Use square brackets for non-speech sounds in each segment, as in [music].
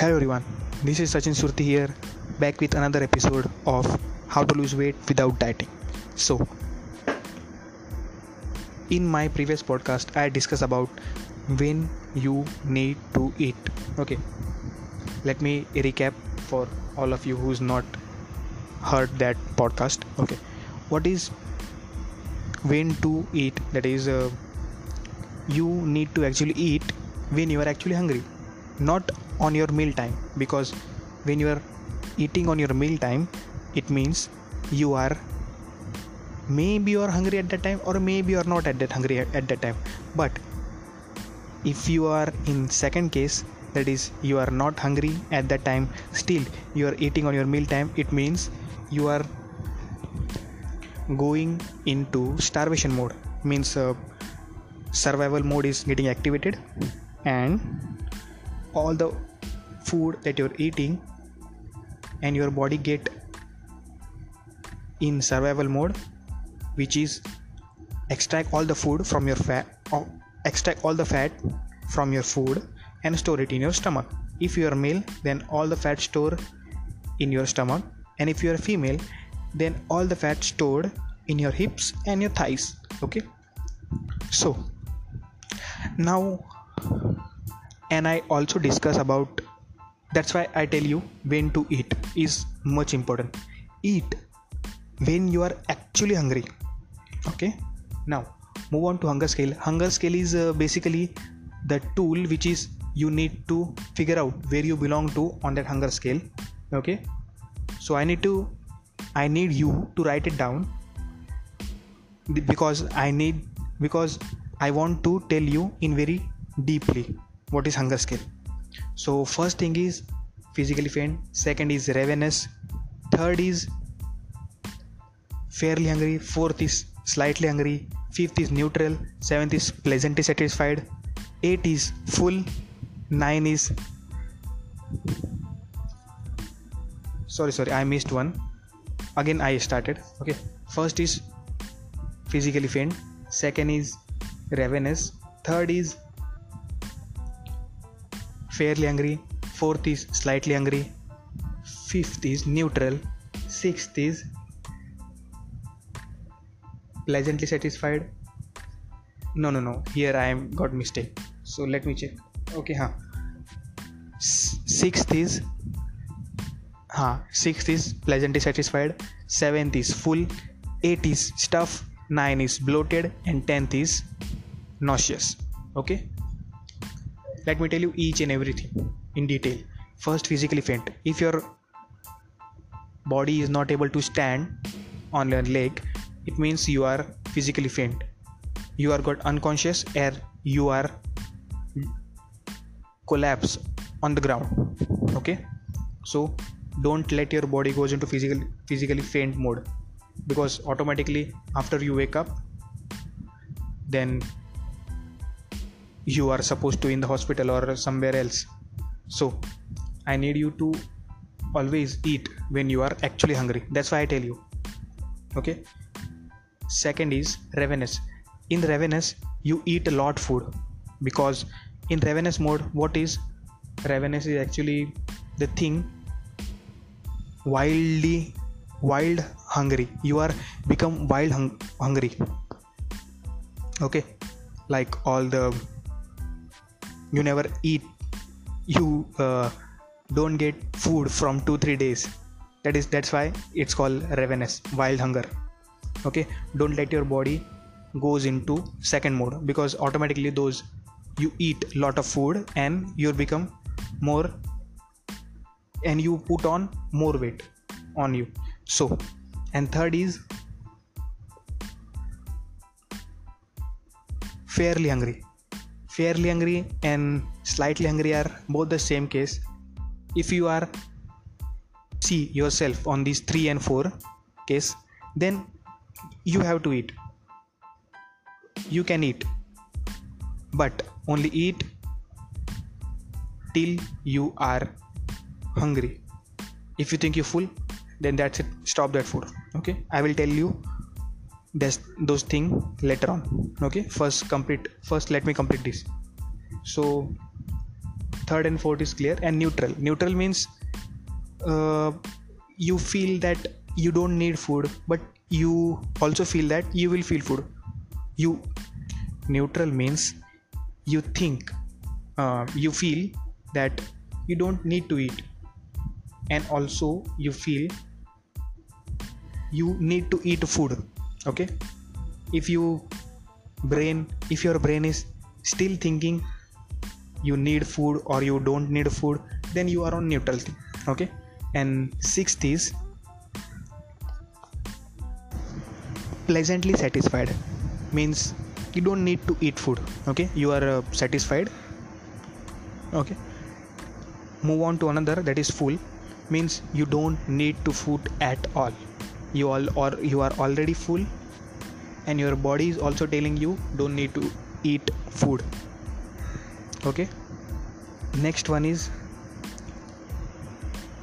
Hello everyone, this is Sachin Surti here, back with another episode of How to Lose Weight Without Dieting. So, in my previous podcast, I discussed about when you need to eat. Okay, let me recap for all of you who's not heard that podcast. Okay, what is when to eat? That is, uh, you need to actually eat when you are actually hungry not on your meal time. Because when you are eating on your meal time it means you are maybe you are hungry at that time or maybe you are not at that hungry at that time. But if you are in second case that is you are not hungry at that time still you are eating on your meal time it means you are going into starvation mode. Means uh, survival mode is getting activated and all the food that you're eating and your body get in survival mode which is extract all the food from your fat or extract all the fat from your food and store it in your stomach. If you are male then all the fat store in your stomach. And if you are female then all the fat stored in your hips and your thighs. Okay? So now and i also discuss about that's why i tell you when to eat is much important. Eat when you are actually hungry. Okay? Now move on to hunger scale. Hunger scale is uh, basically the tool which is you need to figure out where you belong to on that hunger scale. Okay? So i need to i need you to write it down. Because i need because i want to tell you in very deeply what is hunger scale so first thing is physically faint. Second is ravenous. Third is fairly hungry. Fourth is slightly hungry. Fifth is neutral. Seventh is pleasantly satisfied. Eight is full. Nine is sorry sorry i missed one. Again i started. Okay. First is physically faint. Second is ravenous. Third is fairly angry, fourth is slightly angry, fifth is neutral, sixth is pleasantly satisfied. No, no, no. Here I am got mistake. So let me check. Okay, huh. Sixth is huh. Sixth is pleasantly satisfied. Seventh is full. Eight is stuff. Nine is bloated, and tenth is nauseous. Okay let me tell you each and everything in detail. First physically faint. If your body is not able to stand on your leg it means you are physically faint. You are got unconscious or you are collapse on the ground. Okay? So don't let your body goes into physical physically faint mode. Because automatically after you wake up then you are supposed to in the hospital or somewhere else. So i need you to always eat when you are actually hungry. That's why i tell you. Okay? Second is ravenous. In ravenous you eat a lot food. Because in ravenous mode what is? Ravenous is actually the thing wildly wild hungry. You are become wild hung- hungry. Okay? Like all the you never eat. You uh, don't get food from 2 3 days. That is that's why it's called ravenous wild hunger. Okay? Don't let your body goes into second mode because automatically those you eat lot of food and you become more and you put on more weight on you. So and third is fairly hungry fairly hungry and slightly hungry are both the same case. If you are see yourself on these 3 and 4 case then you have to eat. You can eat but only eat till you are hungry. If you think you're full then that's it. Stop that food okay? I will tell you that's those thing later on. Okay first complete first let me complete this. So third and fourth is clear and neutral. Neutral means uh, you feel that you don't need food but you also feel that you will feel food. You neutral means you think uh, you feel that you don't need to eat. And also you feel you need to eat food okay? If you brain if your brain is still thinking you need food or you don't need food then you are on neutral thing. Okay? And sixth is pleasantly satisfied. Means you don't need to eat food. Okay? You are uh, satisfied. Okay? Move on to another that is full. Means you don't need to food at all you all or you are already full and your body is also telling you don't need to eat food. Okay? Next one is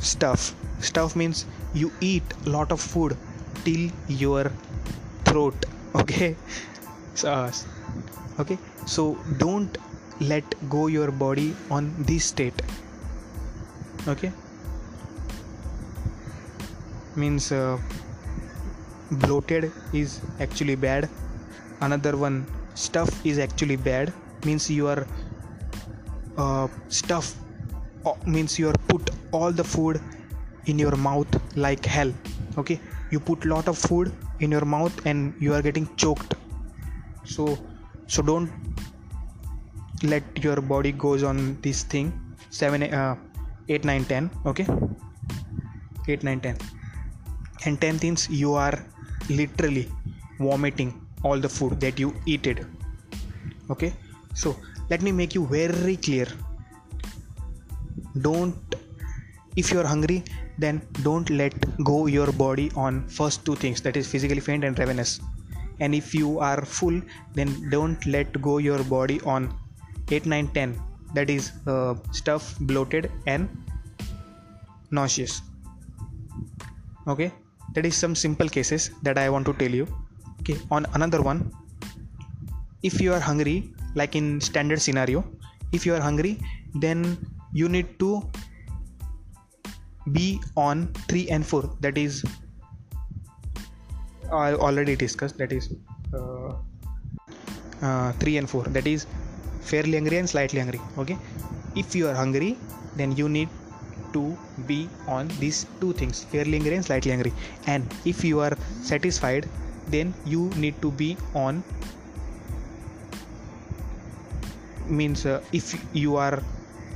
stuff. Stuff means you eat lot of food till your throat. [laughs] Okay? So, okay? So don't let go your body on this state. Okay? Means uh, bloated is actually bad. Another one stuff is actually bad. Means you are uh, stuff means you are put all the food in your mouth like hell. Okay? You put lot of food in your mouth and you are getting choked. So so don't let your body goes on this thing. 7 uh, 8 9 10 okay? 8 9 10 and 10 things you are literally vomiting all the food that you eated okay? So let me make you very clear. Don't if you are hungry then don't let go your body on first two things that is physically faint and ravenous. And if you are full then don't let go your body on 8 9 10 that is uh, stuff bloated and nauseous. Okay that is some simple cases that i want to tell you. Okay. On another one if you are hungry like in standard scenario if you are hungry then you need to be on 3 and 4 that is i already discussed that is uh, uh, 3 and 4 that is fairly hungry and slightly hungry. Okay? If you are hungry then you need to be on these two things fairly hungry and slightly hungry and if you are satisfied then you need to be on means uh, if you are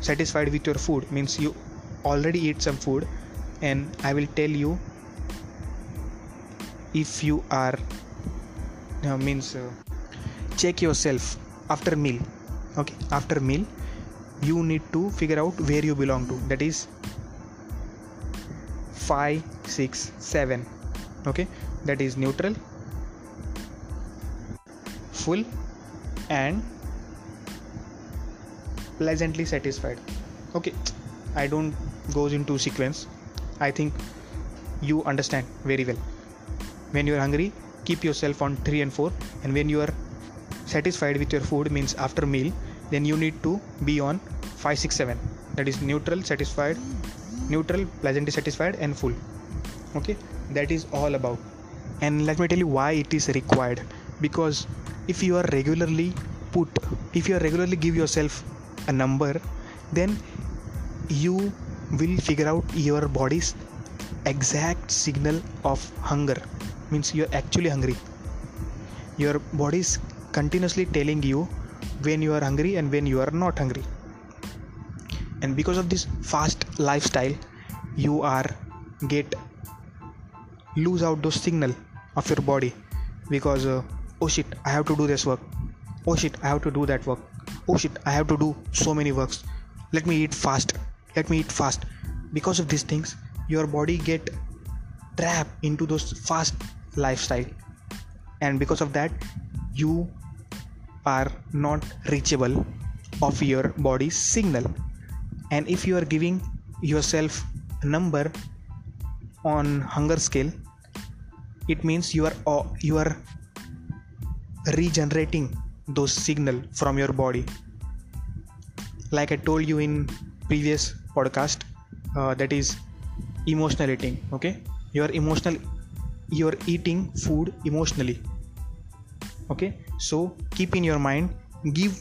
satisfied with your food means you already eat some food and i will tell you if you are uh, means uh, check yourself after meal okay? After meal you need to figure out where you belong to. That is 5 6 7 okay? That is neutral full and pleasantly satisfied. Okay? I don't goes into sequence. I think you understand very well. When you are hungry keep yourself on 3 and 4 and when you are satisfied with your food means after meal then you need to be on 5 6 7 that is neutral satisfied neutral pleasantly satisfied and full. Okay? That is all about. And let me tell you why it is required. Because if you are regularly put if you are regularly give yourself a number then you will figure out your body's exact signal of hunger. Means you are actually hungry. Your body is continuously telling you when you are hungry and when you are not hungry. And because of this fast lifestyle you are get lose out those signal of your body because uh, oh shit i have to do this work. Oh shit i have to do that work. Oh shit i have to do so many works. Let me eat fast. Let me eat fast. Because of these things your body get trapped into those fast lifestyle. And because of that you are not reachable of your body's signal. And if you are giving yourself a number on hunger scale it means you are uh, you are regenerating those signal from your body. Like i told you in previous podcast uh, that is emotional eating okay? You are emotional you're eating food emotionally okay? So keep in your mind give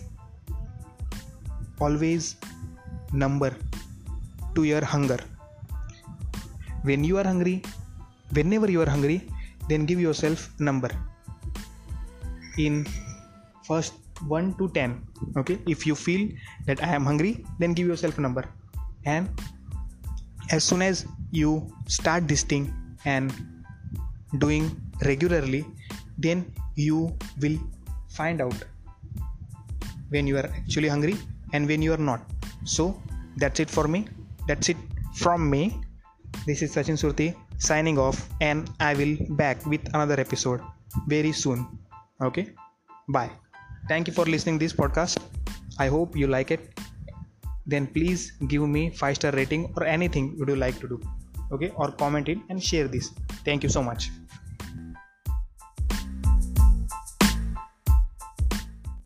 always number to your hunger. When you are hungry whenever you are hungry then give yourself number. In first 1 to 10 okay? If you feel that i am hungry then give yourself a number. And as soon as you start this thing and doing regularly then you will find out when you are actually hungry and when you are not. So that's it for me that's it from me. This is sachin surti signing off and i will back with another episode very soon. Okay? Bye. Thank you for listening this podcast. I hope you like it. Then please give me 5 star rating or anything would you like to do. Okay? Or comment it and share this. Thank you so much